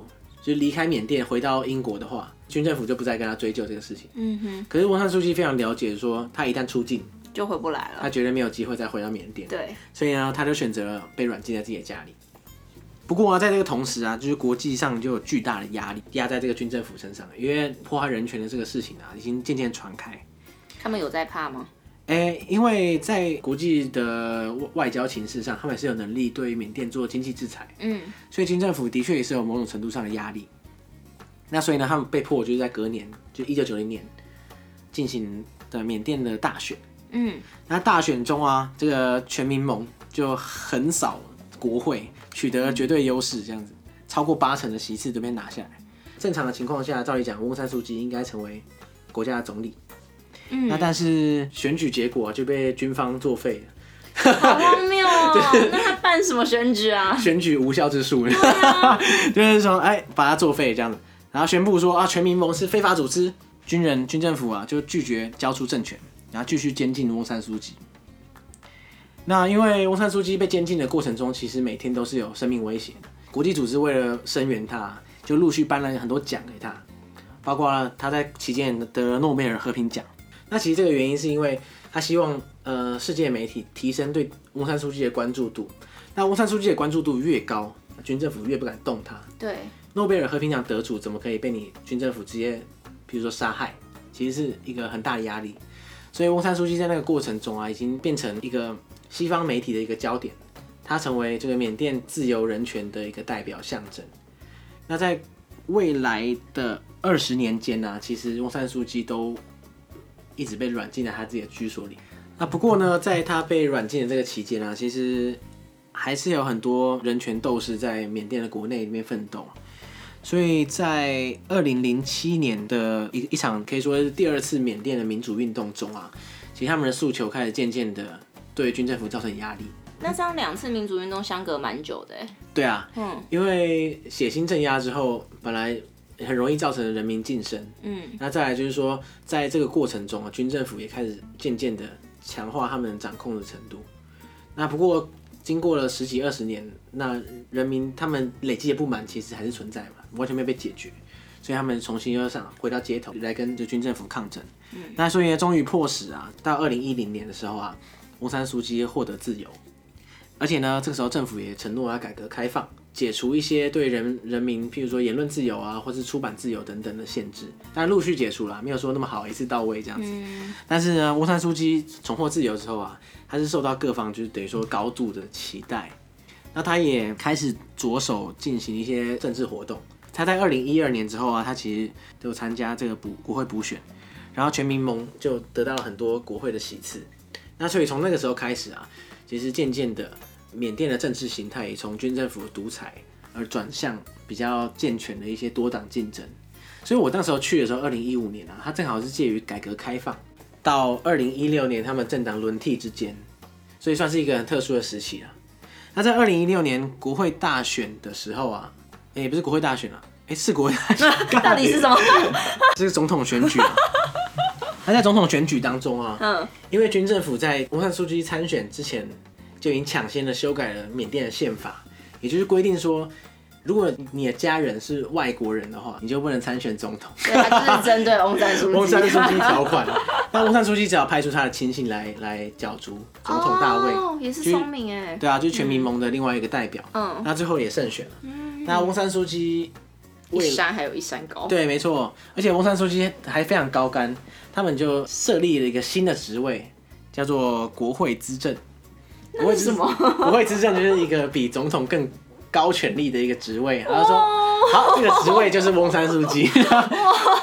就离开缅甸回到英国的话。军政府就不再跟他追究这个事情。嗯哼。可是翁山苏姬非常了解，说他一旦出境就回不来了，他绝对没有机会再回到缅甸。对。所以呢，他就选择了被软禁在自己的家里。不过啊，在这个同时啊，就是国际上就有巨大的压力压在这个军政府身上，因为破坏人权的这个事情啊，已经渐渐传开。他们有在怕吗？哎、欸，因为在国际的外交情势上，他们是有能力对缅甸做经济制裁。嗯。所以军政府的确也是有某种程度上的压力。那所以呢，他们被迫就是在隔年，就一九九零年进行的缅甸的大选。嗯，那大选中啊，这个全民盟就横扫国会，取得了绝对优势，这样子，超过八成的席次都被拿下来。正常的情况下，照理讲，翁山书记应该成为国家的总理。嗯，那但是选举结果就被军方作废了。好荒谬哦！<laughs> 那他办什么选举啊？选举无效之术，啊、<laughs> 就是说，哎，把他作废这样子。然后宣布说啊，全民盟是非法组织，军人军政府啊就拒绝交出政权，然后继续监禁翁山书记。那因为翁山书记被监禁的过程中，其实每天都是有生命危险的。国际组织为了声援他，就陆续颁了很多奖给他，包括他在期间得了诺贝尔和平奖。那其实这个原因是因为他希望呃世界媒体提升对翁山书记的关注度。那翁山书记的关注度越高，军政府越不敢动他。对。诺贝尔和平奖得主怎么可以被你军政府直接，比如说杀害？其实是一个很大的压力。所以翁山书记在那个过程中啊，已经变成一个西方媒体的一个焦点，他成为这个缅甸自由人权的一个代表象征。那在未来的二十年间呢、啊，其实翁山书记都一直被软禁在他自己的居所里。那不过呢，在他被软禁的这个期间啊，其实还是有很多人权斗士在缅甸的国内里面奋斗。所以在二零零七年的一一场可以说是第二次缅甸的民主运动中啊，其实他们的诉求开始渐渐的对军政府造成压力。那这样两次民主运动相隔蛮久的。对啊，嗯，因为血腥镇压之后，本来很容易造成人民晋升。嗯，那再来就是说，在这个过程中啊，军政府也开始渐渐的强化他们掌控的程度。那不过经过了十几二十年，那人民他们累积的不满其实还是存在嘛。完全没有被解决，所以他们重新又上回到街头来跟这军政府抗争。嗯，那所以呢，终于迫使啊，到二零一零年的时候啊，翁山苏姬获得自由，而且呢，这个时候政府也承诺要改革开放，解除一些对人人民，譬如说言论自由啊，或是出版自由等等的限制。但陆续解除了，没有说那么好一次到位这样子。嗯，但是呢，翁山书记重获自由之后啊，他是受到各方就是等于说高度的期待。那他也开始着手进行一些政治活动。他在二零一二年之后啊，他其实就参加这个补国会补选，然后全民盟就得到了很多国会的席次。那所以从那个时候开始啊，其实渐渐的缅甸的政治形态也从军政府独裁而转向比较健全的一些多党竞争。所以我那时候去的时候，二零一五年啊，它正好是介于改革开放到二零一六年他们政党轮替之间，所以算是一个很特殊的时期了。那在二零一六年国会大选的时候啊，哎、欸，不是国会大选啊，哎、欸，是国会大选，<laughs> 到底是什么？这 <laughs> 是总统选举啊。他在总统选举当中啊，嗯，因为军政府在翁山苏姬参选之前就已经抢先的修改了缅甸的宪法，也就是规定说，如果你的家人是外国人的话，你就不能参选总统。对，他就是针对翁山书记。翁山书记条款，那翁山书记只要派出他的亲信来来角逐总统大位，哦，也是聪明哎。对啊，就是全民盟的另外一个代表。嗯，那最后也胜选了。嗯，那翁山书记一山还有一山高。对，没错，而且翁山书记还非常高干。他们就设立了一个新的职位，叫做国会资政。<laughs> 那是什么？不会资政就是一个比总统更高权力的一个职位。<laughs> 他说：“好，这个职位就是翁山书记。”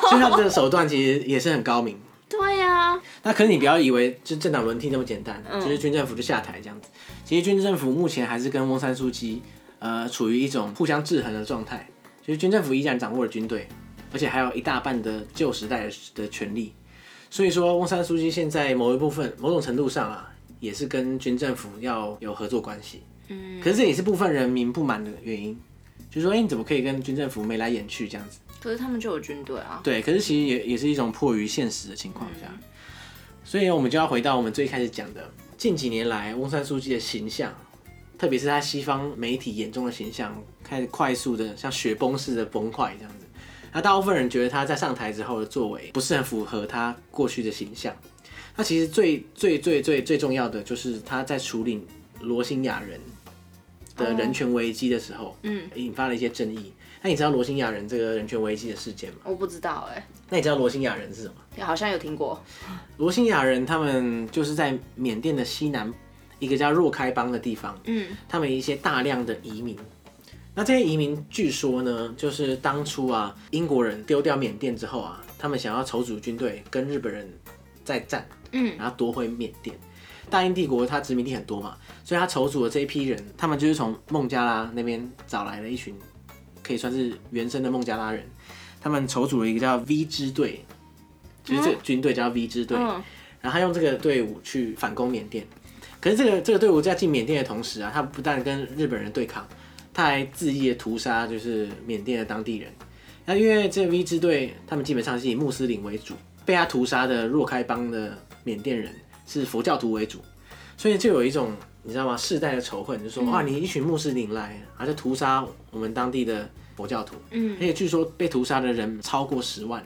所以他这个手段其实也是很高明。对呀、啊。那可是你不要以为就政党轮替那么简单，就是军政府就下台这样子。其实军政府目前还是跟翁山书记呃处于一种互相制衡的状态。就是军政府依然掌握了军队，而且还有一大半的旧时代的的权力。所以说，翁山书记现在某一部分、某种程度上啊，也是跟军政府要有合作关系。嗯，可是这也是部分人民不满的原因，就是说，哎、欸，你怎么可以跟军政府眉来眼去这样子？可是他们就有军队啊。对，可是其实也也是一种迫于现实的情况下。嗯、所以，我们就要回到我们最开始讲的，近几年来翁山书记的形象，特别是他西方媒体眼中的形象，开始快速的像雪崩似的崩坏这样子。那大部分人觉得他在上台之后的作为不是很符合他过去的形象。那其实最最最最最重要的就是他在处理罗兴亚人的人权危机的时候，嗯，引发了一些争议。那你知道罗兴亚人这个人权危机的事件吗？我不知道哎、欸。那你知道罗兴亚人是什么？好像有听过。罗兴亚人他们就是在缅甸的西南一个叫若开邦的地方，嗯，他们一些大量的移民。那这些移民据说呢，就是当初啊，英国人丢掉缅甸之后啊，他们想要筹组军队跟日本人再战，嗯，然后夺回缅甸。大英帝国它殖民地很多嘛，所以它筹组的这一批人，他们就是从孟加拉那边找来了一群，可以算是原生的孟加拉人。他们筹组了一个叫 V 支队，就是这个军队叫 V 支队，嗯，然后他用这个队伍去反攻缅甸。可是这个这个队伍在进缅甸的同时啊，他不但跟日本人对抗。他还恣意的屠杀，就是缅甸的当地人。那因为这个 V 支队，他们基本上是以穆斯林为主，被他屠杀的若开邦的缅甸人是佛教徒为主，所以就有一种你知道吗？世代的仇恨，就是说哇，你一群穆斯林来，还在屠杀我们当地的佛教徒。嗯，而且据说被屠杀的人超过十万，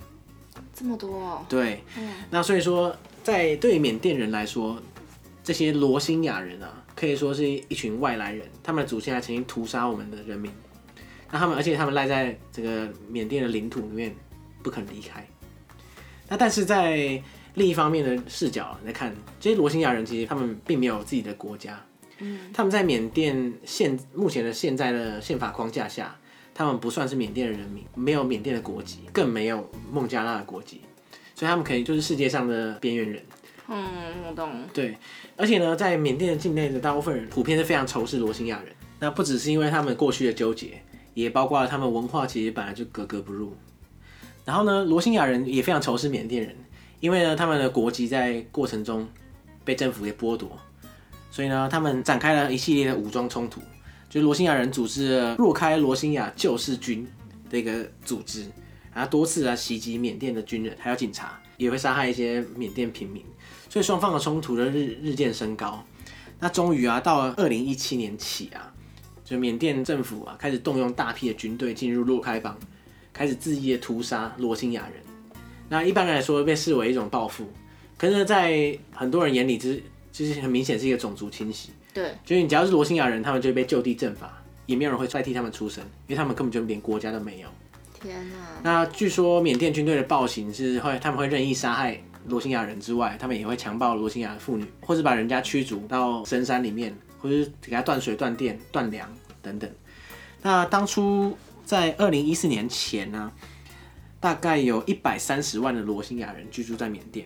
这么多哦。对，那所以说，在对缅甸人来说，这些罗兴亚人啊。可以说是一群外来人，他们的祖先还曾经屠杀我们的人民，那他们而且他们赖在这个缅甸的领土里面不肯离开。那但是在另一方面的视角来看，这些罗兴亚人其实他们并没有自己的国家，嗯，他们在缅甸现目前的现在的宪法框架下，他们不算是缅甸的人民，没有缅甸的国籍，更没有孟加拉的国籍，所以他们可以就是世界上的边缘人。嗯，我懂。对。而且呢，在缅甸的境内的大部分人普遍是非常仇视罗兴亚人。那不只是因为他们过去的纠结，也包括了他们文化其实本来就格格不入。然后呢，罗兴亚人也非常仇视缅甸人，因为呢，他们的国籍在过程中被政府给剥夺，所以呢，他们展开了一系列的武装冲突。就罗兴亚人组织了若开罗兴亚救世军的一个组织，然后多次啊袭击缅甸的军人还有警察，也会杀害一些缅甸平民。所以双方的冲突的日日渐升高，那终于啊，到了二零一七年起啊，就缅甸政府啊开始动用大批的军队进入若开邦，开始恣意的屠杀罗兴亚人。那一般来说被视为一种报复，可是，在很多人眼里，就是就是很明显是一个种族清洗。对，就是你只要是罗兴亚人，他们就会被就地正法，也没有人会代替他们出声，因为他们根本就连国家都没有。天哪！那据说缅甸军队的暴行是会，他们会任意杀害。罗兴亚人之外，他们也会强暴罗兴亚的妇女，或者把人家驱逐到深山里面，或者给他断水、断电、断粮等等。那当初在二零一四年前呢、啊，大概有一百三十万的罗兴亚人居住在缅甸。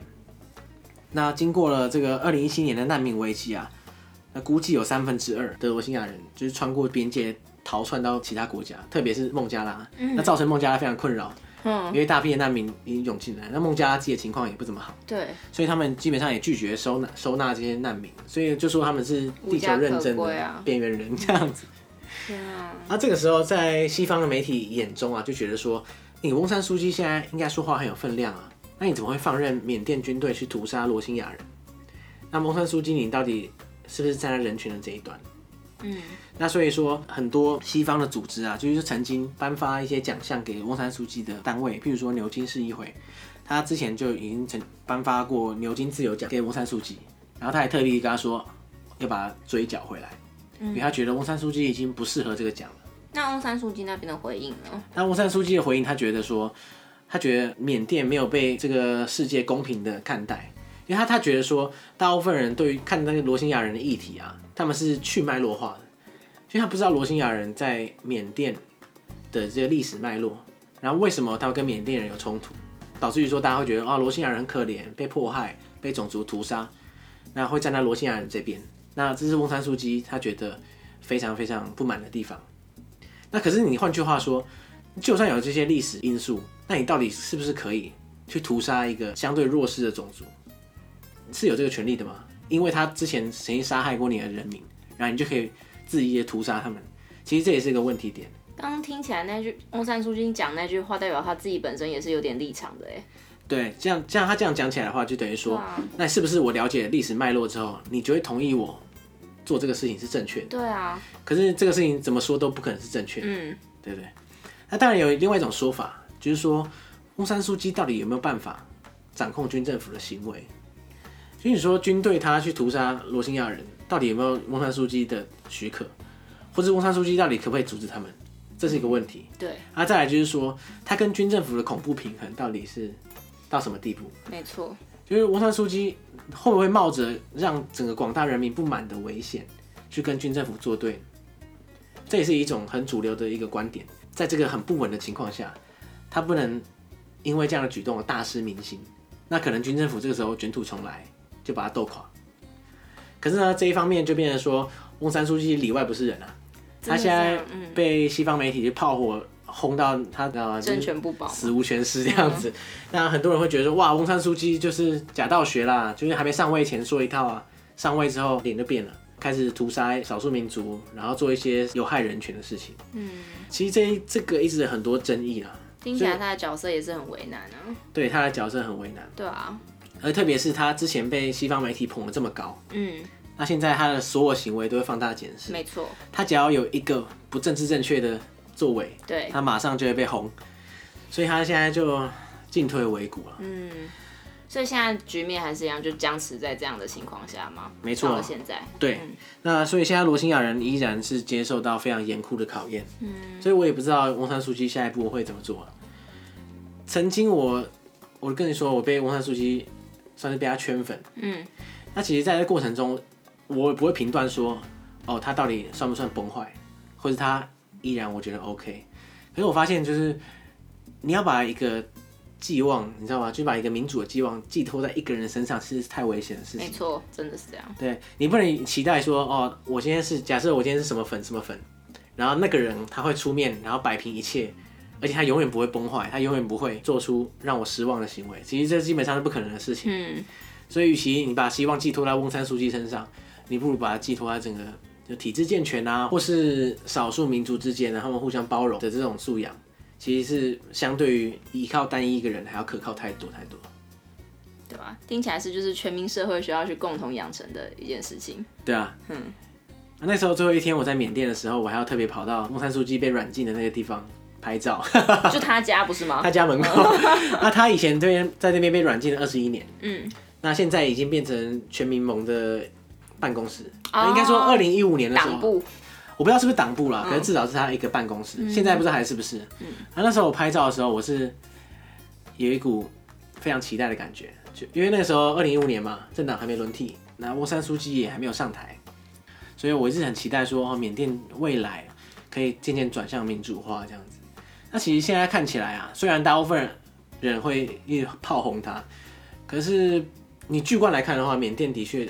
那经过了这个二零一七年的难民危机啊，那估计有三分之二的罗兴亚人就是穿过边界逃窜到其他国家，特别是孟加拉，那造成孟加拉非常困扰。嗯，因为大批的难民已经涌进来，那孟加拉自己的情况也不怎么好，对，所以他们基本上也拒绝收纳收纳这些难民，所以就说他们是地球认证的边缘人这样子。啊，那这个时候在西方的媒体眼中啊，就觉得说，你翁山书记现在应该说话很有分量啊，那你怎么会放任缅甸军队去屠杀罗兴亚人？那翁山书记你到底是不是站在人群的这一端？嗯，那所以说很多西方的组织啊，就是曾经颁发一些奖项给翁山书记的单位，譬如说牛津市议会，他之前就已经曾颁发过牛津自由奖给翁山书记，然后他还特地跟他说要把他追缴回来，因为他觉得翁山书记已经不适合这个奖了。那翁山书记那边的回应呢？那翁山书记的回应，他觉得说，他觉得缅甸没有被这个世界公平的看待，因为他他觉得说，大部分人对于看那个罗兴亚人的议题啊。他们是去脉络化的，因为他不知道罗兴亚人在缅甸的这个历史脉络，然后为什么他会跟缅甸人有冲突，导致于说大家会觉得啊，罗兴亚人可怜，被迫害，被种族屠杀，那会站在罗兴亚人这边。那这是翁山书记他觉得非常非常不满的地方。那可是你换句话说，就算有这些历史因素，那你到底是不是可以去屠杀一个相对弱势的种族？是有这个权利的吗？因为他之前曾经杀害过你的人民，然后你就可以恣意的屠杀他们。其实这也是一个问题点。刚刚听起来那句翁山苏姬讲那句话，代表他自己本身也是有点立场的哎。对，这样这样他这样讲起来的话，就等于说，啊、那是不是我了解历史脉络之后，你就会同意我做这个事情是正确的？对啊。可是这个事情怎么说都不可能是正确的，嗯，对不对？那当然有另外一种说法，就是说翁山书记到底有没有办法掌控军政府的行为？所以你说军队他去屠杀罗兴亚人，到底有没有翁山书记的许可，或者翁山书记到底可不可以阻止他们？这是一个问题。对。啊，再来就是说，他跟军政府的恐怖平衡到底是到什么地步？没错。就是翁山书记会不会冒着让整个广大人民不满的危险，去跟军政府作对？这也是一种很主流的一个观点。在这个很不稳的情况下，他不能因为这样的举动而大失民心。那可能军政府这个时候卷土重来。就把他斗垮，可是呢，这一方面就变成说，翁山书记里外不是人啊。他现在被西方媒体就炮火轰到他的政权不保，死无全尸这样子。那很多人会觉得说，哇，翁山书记就是假道学啦，就是还没上位前说一套啊，上位之后脸就变了，开始屠杀少数民族，然后做一些有害人权的事情。嗯，其实这这个一直有很多争议啦。听起来他的角色也是很为难啊。对，他的角色很为难。对啊。而特别是他之前被西方媒体捧得这么高，嗯，那现在他的所有行为都会放大检视，没错，他只要有一个不政治正确的作为，对，他马上就会被红，所以他现在就进退维谷了，嗯，所以现在局面还是一样，就僵持在这样的情况下吗？没错，到现在，对，嗯、那所以现在罗兴亚人依然是接受到非常严酷的考验，嗯，所以我也不知道翁山苏姬下一步会怎么做。曾经我，我跟你说，我被翁山苏姬。算是被他圈粉，嗯，那其实在这过程中，我不会评断说，哦，他到底算不算崩坏，或者他依然我觉得 OK。可是我发现，就是你要把一个寄望，你知道吗？就把一个民主的寄望寄托在一个人身上，其实是太危险的事情。没错，真的是这样。对，你不能期待说，哦，我今天是假设我今天是什么粉什么粉，然后那个人他会出面，然后摆平一切。而且他永远不会崩坏，他永远不会做出让我失望的行为。其实这基本上是不可能的事情。嗯，所以与其你把希望寄托在翁山书记身上，你不如把它寄托在整个就体制健全啊，或是少数民族之间呢，他们互相包容的这种素养，其实是相对于依靠单一一个人还要可靠太多太多。对吧？听起来是就是全民社会需要去共同养成的一件事情。对啊，嗯。那时候最后一天我在缅甸的时候，我还要特别跑到翁山书记被软禁的那个地方。拍照，就他家不是吗？<laughs> 他家门口。那 <laughs> 他以前这边在那边被软禁了二十一年，嗯，那现在已经变成全民盟的办公室。哦、应该说二零一五年的时候，部，我不知道是不是党部啦，可是至少是他一个办公室。嗯、现在不知道还是不是。嗯，那那时候我拍照的时候，我是有一股非常期待的感觉，就因为那个时候二零一五年嘛，政党还没轮替，那翁山书记也还没有上台，所以我一直很期待说，哦，缅甸未来可以渐渐转向民主化这样子。那其实现在看起来啊，虽然大部分人会一炮轰他，可是你巨观来看的话，缅甸的确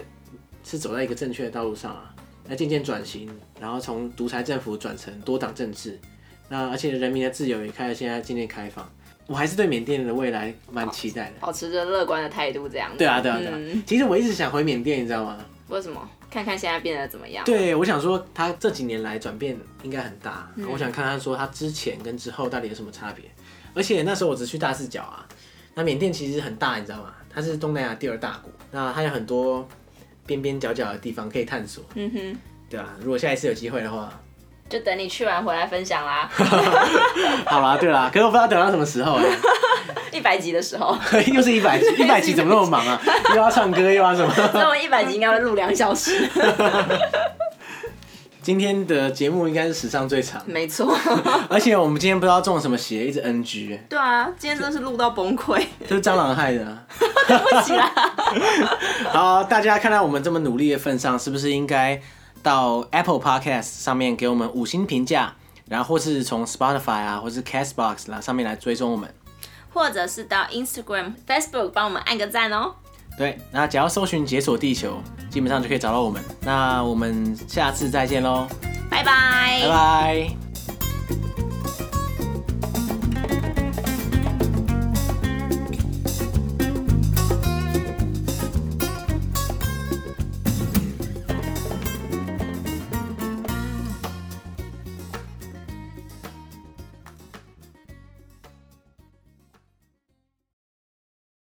是走在一个正确的道路上啊。那渐渐转型，然后从独裁政府转成多党政治，那而且人民的自由也开始现在渐渐开放。我还是对缅甸的未来蛮期待的，保持着乐观的态度，这样子。对啊，对啊，对啊。嗯、其实我一直想回缅甸，你知道吗？为什么？看看现在变得怎么样？对，我想说他这几年来转变应该很大，嗯、我想看看说他之前跟之后到底有什么差别。而且那时候我只去大四角啊，那缅甸其实很大，你知道吗？它是东南亚第二大国，那它有很多边边角角的地方可以探索。嗯哼，对啊，如果下一次有机会的话。就等你去完回来分享啦。<laughs> 好啦，对啦，可是我不知道等到什么时候。<laughs> 一百集的时候。<laughs> 又是一百集，一百集怎么那么忙啊？又要唱歌又要什么？那我们一百集应该会录两小时。今天的节目应该是史上最长。没错。<laughs> 而且我们今天不知道中了什么邪，一直 NG。对啊，今天真的是录到崩溃。这是蟑螂害的。对不起啦。<laughs> 好，大家看到我们这么努力的份上，是不是应该？到 Apple Podcast 上面给我们五星评价，然后或是从 Spotify 啊，或是 Castbox 啦上面来追踪我们，或者是到 Instagram、Facebook 帮我们按个赞哦。对，那只要搜寻“解锁地球”，基本上就可以找到我们。那我们下次再见喽，拜拜，拜拜。